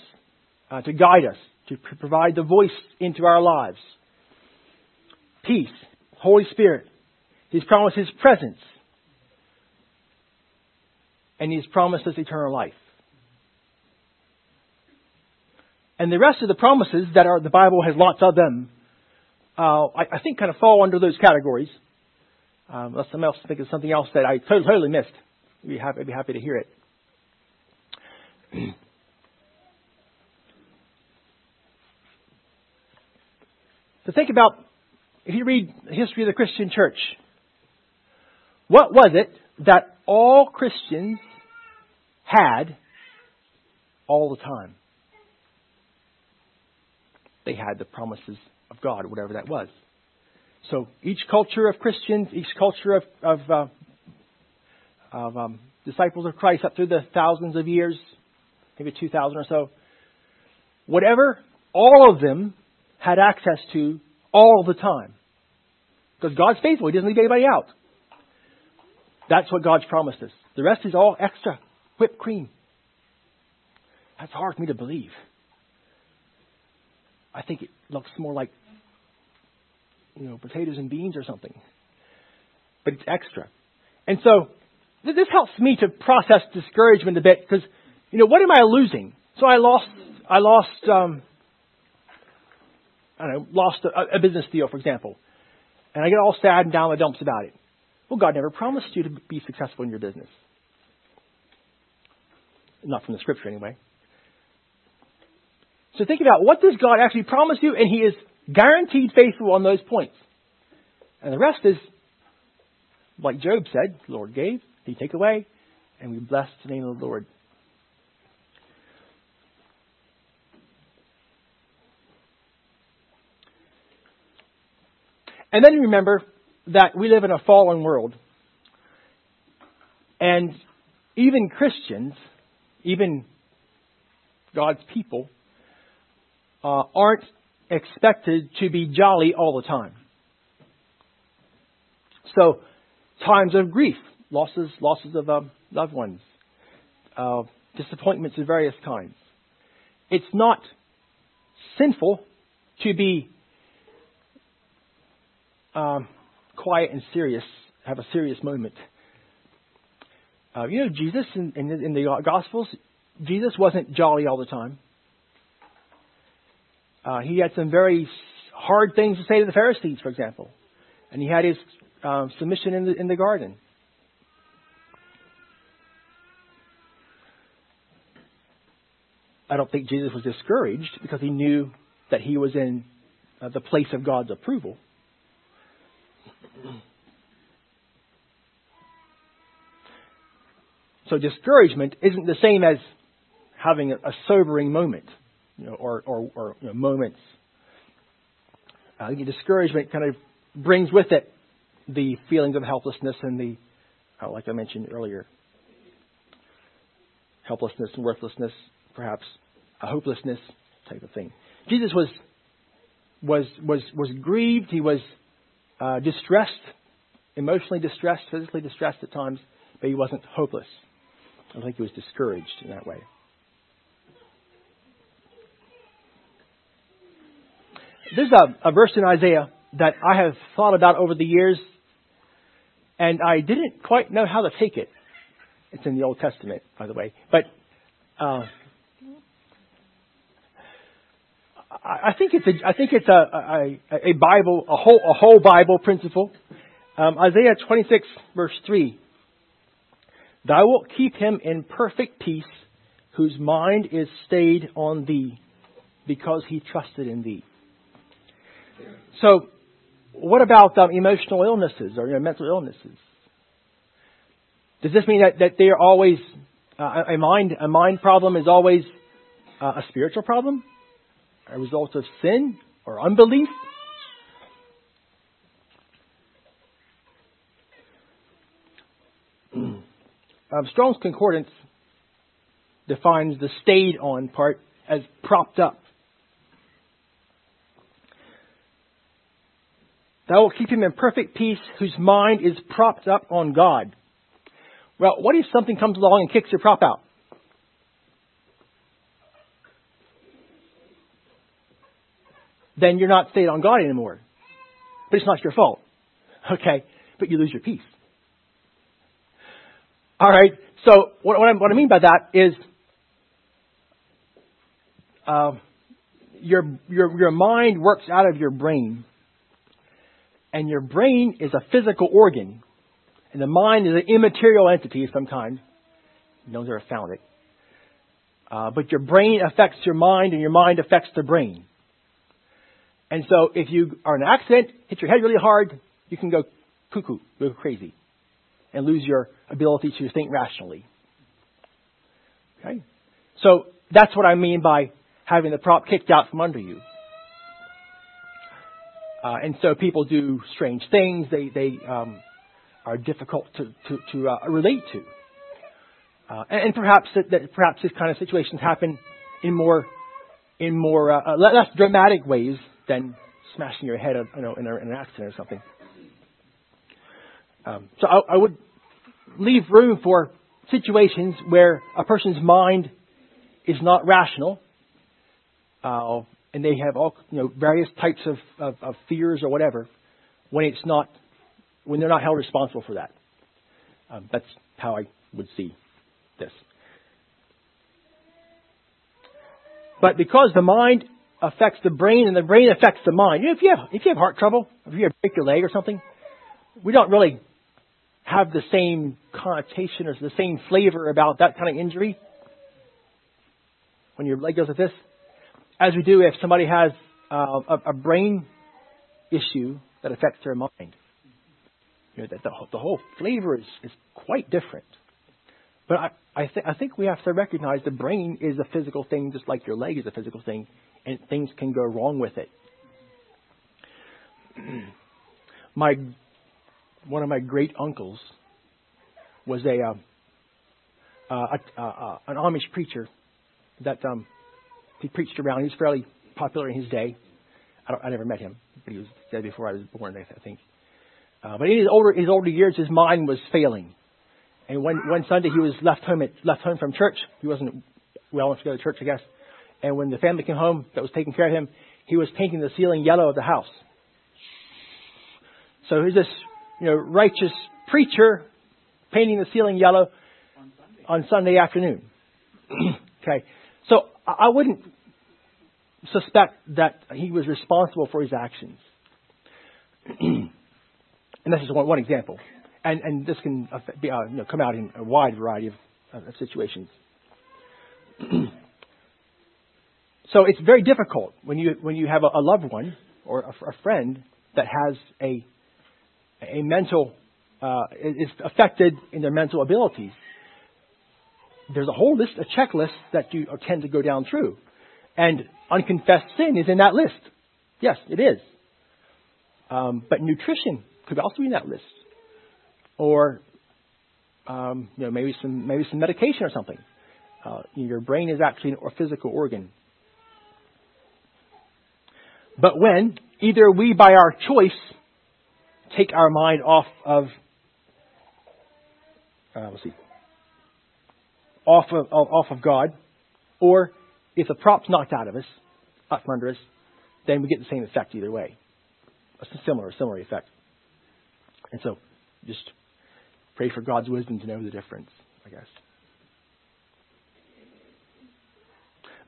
uh, to guide us, to pr- provide the voice into our lives. Peace, Holy Spirit. He's promised His presence. And He's promised us eternal life. And the rest of the promises that are, the Bible has lots of them, uh, I, I, think kind of fall under those categories. Um, unless someone else think of something else that I totally, totally missed. I'd be, happy, I'd be happy to hear it. so think about, if you read the history of the Christian church, what was it that all Christians had all the time? They had the promises of God, whatever that was. So each culture of Christians, each culture of, of, uh, of um, disciples of Christ up through the thousands of years, maybe 2,000 or so, whatever all of them had access to all the time. Because God's faithful. He doesn't leave anybody out. That's what God's promised us. The rest is all extra whipped cream. That's hard for me to believe. I think it looks more like, you know, potatoes and beans or something. But it's extra. And so, this helps me to process discouragement a bit because, you know, what am I losing? So I lost, I lost, um, I don't know, lost a, a business deal, for example. And I get all sad and down the dumps about it. Well, God never promised you to be successful in your business. Not from the scripture, anyway. So think about what does God actually promise you, and He is guaranteed faithful on those points. And the rest is, like Job said, the Lord gave, He take away, and we bless the name of the Lord. And then remember that we live in a fallen world. And even Christians, even God's people, uh, aren't expected to be jolly all the time. So, times of grief, losses, losses of um, loved ones, uh, disappointments of various kinds. It's not sinful to be um, quiet and serious, have a serious moment. Uh, you know, Jesus in, in, in the Gospels, Jesus wasn't jolly all the time. Uh, he had some very hard things to say to the Pharisees, for example. And he had his um, submission in the, in the garden. I don't think Jesus was discouraged because he knew that he was in uh, the place of God's approval. So discouragement isn't the same as having a, a sobering moment you know, or, or, or you know, moments. Uh, discouragement kind of brings with it the feelings of helplessness and the, uh, like I mentioned earlier, helplessness and worthlessness, perhaps a hopelessness type of thing. Jesus was was was was grieved. He was uh, distressed, emotionally distressed, physically distressed at times, but he wasn't hopeless. I think he was discouraged in that way. There's a, a verse in Isaiah that I have thought about over the years, and I didn't quite know how to take it. It's in the Old Testament, by the way. But uh, I think it's a, I think it's a, a, a Bible, a whole, a whole Bible principle. Um, Isaiah 26 verse 3. Thou wilt keep him in perfect peace whose mind is stayed on thee because he trusted in thee. So, what about um, emotional illnesses or you know, mental illnesses? Does this mean that, that they are always uh, a mind a mind problem is always uh, a spiritual problem, a result of sin or unbelief? um, Strong's Concordance defines the stayed on part as propped up. That will keep him in perfect peace, whose mind is propped up on God. Well, what if something comes along and kicks your prop out? Then you're not stayed on God anymore. But it's not your fault. Okay? But you lose your peace. Alright, so what, what, I, what I mean by that is uh, your, your, your mind works out of your brain. And your brain is a physical organ. And the mind is an immaterial entity of some kind. No one's ever found it. Uh, but your brain affects your mind, and your mind affects the brain. And so if you are in an accident, hit your head really hard, you can go cuckoo, go crazy, and lose your ability to think rationally. Okay? So that's what I mean by having the prop kicked out from under you. Uh, and so people do strange things. They they um, are difficult to to, to uh, relate to. Uh, and, and, perhaps that, that, perhaps this kind of situations happen in more in more uh, uh, less dramatic ways than smashing your head you know, in, a, in an accident or something. Um, so I, I would leave room for situations where a person's mind is not rational, uh, and they have all you know various types of, of, of fears or whatever, when it's not when they're not held responsible for that. Um, that's how I would see this. But because the mind affects the brain and the brain affects the mind, you know, if you have if you have heart trouble, if you break your leg or something, we don't really have the same connotation or the same flavor about that kind of injury when your leg goes like this, as we do if somebody has uh, a, a, brain issue that affects their mind. You know, the, the, the whole flavor is, is quite different. But I, I, th- I think we have to recognize the brain is a physical thing, just like your leg is a physical thing, and things can go wrong with it. my one of my great uncles was a, um, uh, uh, uh, an Amish preacher that um, he preached around. He was fairly popular in his day. I, I never met him, but he was dead before I was born, I think. Uh, but in his older his older years, his mind was failing. And one one Sunday, he was left home at, left home from church. He wasn't well enough to go to church, I guess. And when the family came home that was taking care of him, he was painting the ceiling yellow of the house. So here's this you know, righteous preacher painting the ceiling yellow on Sunday, on Sunday afternoon. okay. So I wouldn't suspect that he was responsible for his actions. and this is one, one example. And, and this can be, uh, you know, come out in a wide variety of, of situations. so it's very difficult when you, when you have a, a loved one or a, a friend that has a a mental, uh, is affected in their mental abilities. There's a whole list, a checklist that you tend to go down through. And unconfessed sin is in that list. Yes, it is. Um, but nutrition could also be in that list. Or, um, you know, maybe some, maybe some medication or something. Uh, your brain is actually a physical organ. But when either we, by our choice, take our mind off of, uh, let's see, off of, off of God, or if the prop's knocked out of us, up from under us, then we get the same effect either way. A similar, similar effect. And so, just pray for God's wisdom to know the difference, I guess.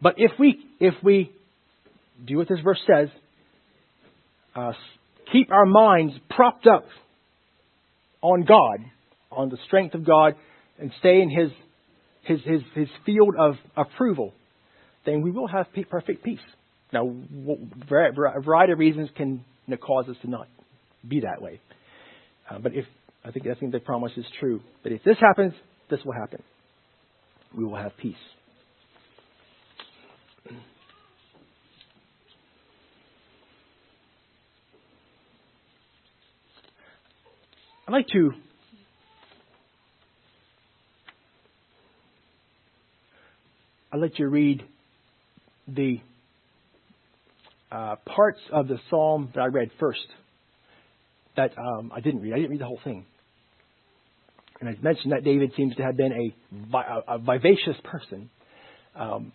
But if we, if we do what this verse says, uh, keep our minds propped up on God, on the strength of God, and stay in His, His, His, His field of approval, then we will have perfect peace. Now, a variety of reasons can cause us to not be that way. Uh, but if I think I think the promise is true that if this happens, this will happen. We will have peace. I'd like to I'd let you read the uh, parts of the psalm that I read first, that um, I didn't read. I didn't read the whole thing. And I mentioned that David seems to have been a, a, a vivacious person, um,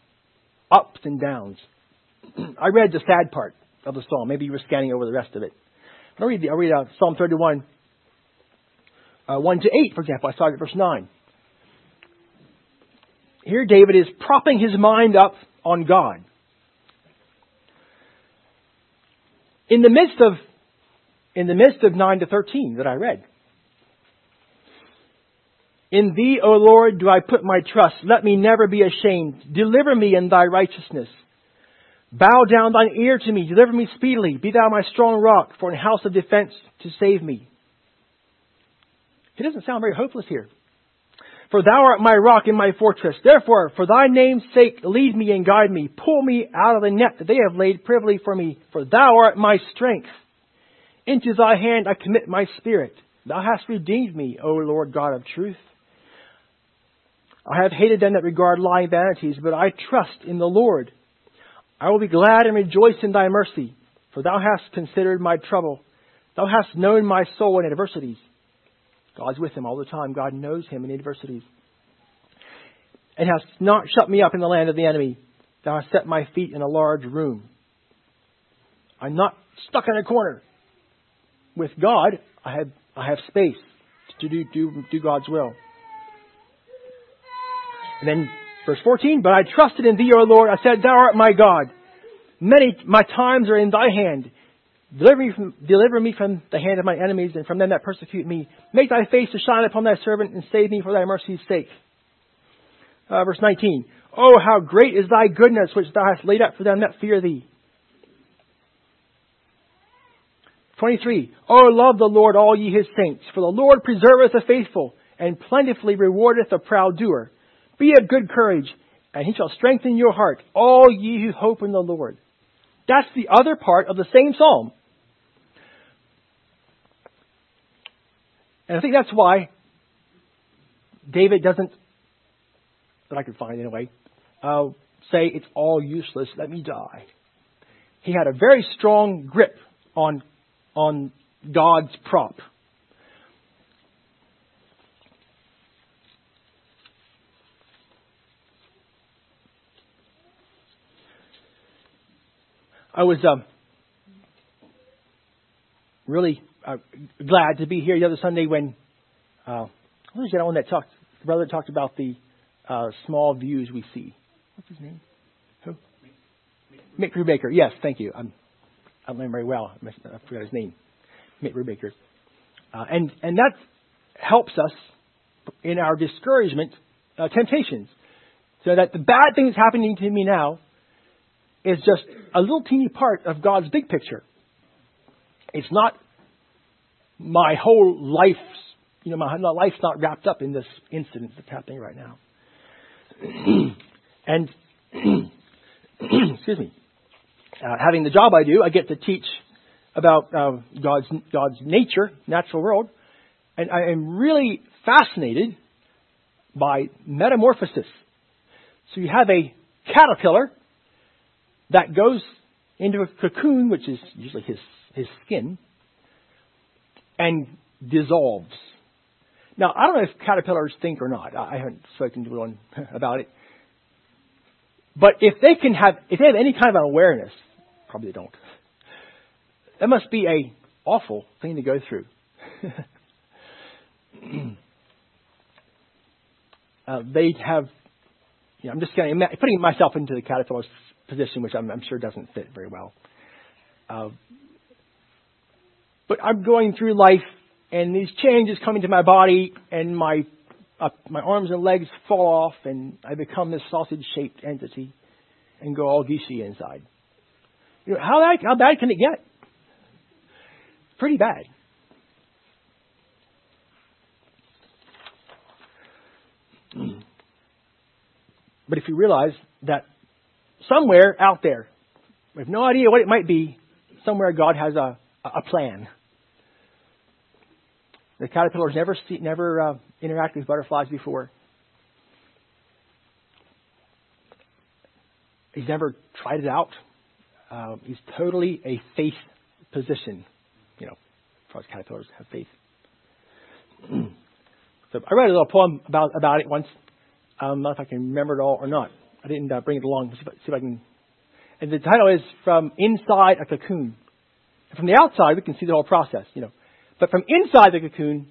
ups and downs. I read the sad part of the psalm. Maybe you were scanning over the rest of it. I'll read, the, I'll read uh, Psalm 31, uh, 1 to 8, for example. I started at verse 9. Here David is propping his mind up on God. In the midst of in the midst of 9 to 13 that I read. In thee, O Lord, do I put my trust. Let me never be ashamed. Deliver me in thy righteousness. Bow down thine ear to me. Deliver me speedily. Be thou my strong rock for an house of defense to save me. He doesn't sound very hopeless here. For thou art my rock and my fortress. Therefore, for thy name's sake, lead me and guide me. Pull me out of the net that they have laid privily for me. For thou art my strength. Into thy hand I commit my spirit. Thou hast redeemed me, O Lord God of truth. I have hated them that regard lying vanities, but I trust in the Lord. I will be glad and rejoice in thy mercy, for thou hast considered my trouble. Thou hast known my soul in adversities. God's with him all the time. God knows him in adversities. And hast not shut me up in the land of the enemy. Thou hast set my feet in a large room. I'm not stuck in a corner. With God, I have, I have space to do, do, do God's will. And then verse 14, but I trusted in thee, O Lord. I said, thou art my God. Many, my times are in thy hand. Deliver me, from, deliver me from the hand of my enemies and from them that persecute me. Make thy face to shine upon thy servant and save me for thy mercy's sake. Uh, verse 19. Oh, how great is thy goodness which thou hast laid up for them that fear thee. 23. Oh, love the Lord, all ye his saints, for the Lord preserveth the faithful, and plentifully rewardeth the proud doer. Be of good courage, and he shall strengthen your heart, all ye who hope in the Lord. That's the other part of the same psalm. And I think that's why David doesn't, that I could find anyway, uh, say it's all useless, let me die. He had a very strong grip on, on God's prop. I was um, really uh, glad to be here the other Sunday when uh, what was that one that talked? The brother talked about the uh, small views we see. What's his name? Who? Mick Brubaker. Yes, thank you. I'm, I don't remember very well. I forgot his name. Mick Brubaker. Uh, and and that helps us in our discouragement, uh, temptations, so that the bad thing that's happening to me now is just a little teeny part of God's big picture. It's not my whole life's, you know, my life's not wrapped up in this incident that's happening right now. and, excuse me, uh, having the job I do, I get to teach about uh, God's, God's nature, natural world, and I am really fascinated by metamorphosis. So you have a caterpillar that goes into a cocoon, which is usually his, his skin, and dissolves. Now, I don't know if caterpillars think or not. I haven't spoken to one about it. But if they can have, if they have any kind of awareness, probably they don't. That must be a awful thing to go through. uh, they have, you know, I'm just getting, putting myself into the caterpillar's position, which I'm, I'm sure doesn't fit very well. Uh, but I'm going through life, and these changes come into my body, and my uh, my arms and legs fall off, and I become this sausage-shaped entity, and go all geeshy inside. You know, how bad, how bad can it get? Pretty bad. But if you realize that somewhere out there. We have no idea what it might be. Somewhere God has a, a plan. The caterpillars never see, never uh, interacted with butterflies before. He's never tried it out. Uh, he's totally a faith position, you know, far as caterpillars have faith. so I read a little poem about about it once. Um, not if I can remember it all or not. I didn't uh, bring it along. See if I can. And the title is "From Inside a Cocoon." From the outside, we can see the whole process, you know. But from inside the cocoon,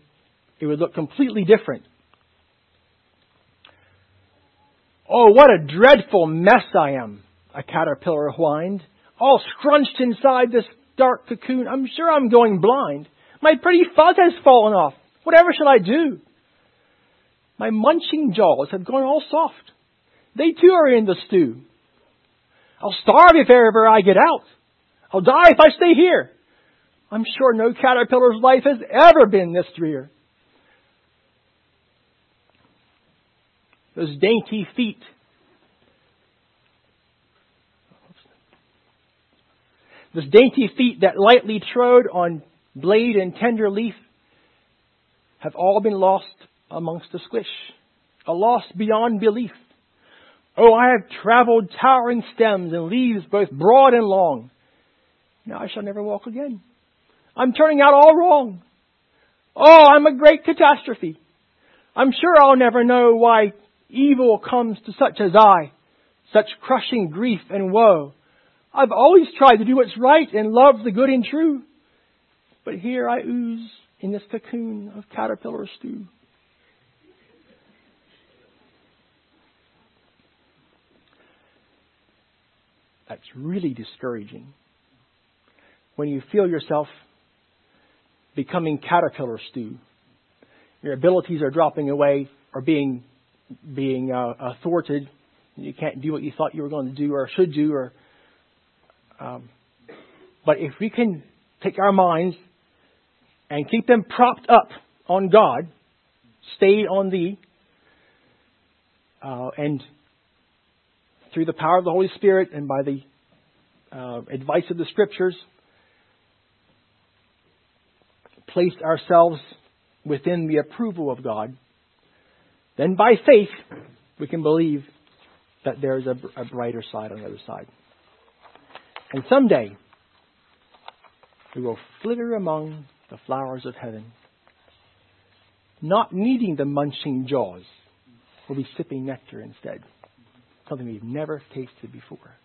it would look completely different. Oh, what a dreadful mess I am, a caterpillar whined, all scrunched inside this dark cocoon. I'm sure I'm going blind. My pretty fuzz has fallen off. Whatever shall I do? My munching jaws have gone all soft. They too are in the stew. I'll starve if ever I get out. I'll die if I stay here. I'm sure no caterpillar's life has ever been this drear. Those dainty feet. Those dainty feet that lightly trode on blade and tender leaf have all been lost amongst the squish, a loss beyond belief. Oh, I have traveled towering stems and leaves both broad and long. Now I shall never walk again. I'm turning out all wrong. Oh, I'm a great catastrophe. I'm sure I'll never know why evil comes to such as I, such crushing grief and woe. I've always tried to do what's right and love the good and true. But here I ooze in this cocoon of caterpillar stew. That's really discouraging. When you feel yourself becoming caterpillar stew, your abilities are dropping away or being being uh, uh, thwarted. You can't do what you thought you were going to do or should do. Or, um, but if we can take our minds and keep them propped up on God, stayed on Thee, uh, and through the power of the Holy Spirit and by the uh, advice of the Scriptures, placed ourselves within the approval of God, then by faith we can believe that there's a, a brighter side on the other side. And someday we will flitter among the flowers of heaven, not needing the munching jaws. We'll be sipping nectar instead, something we've never tasted before.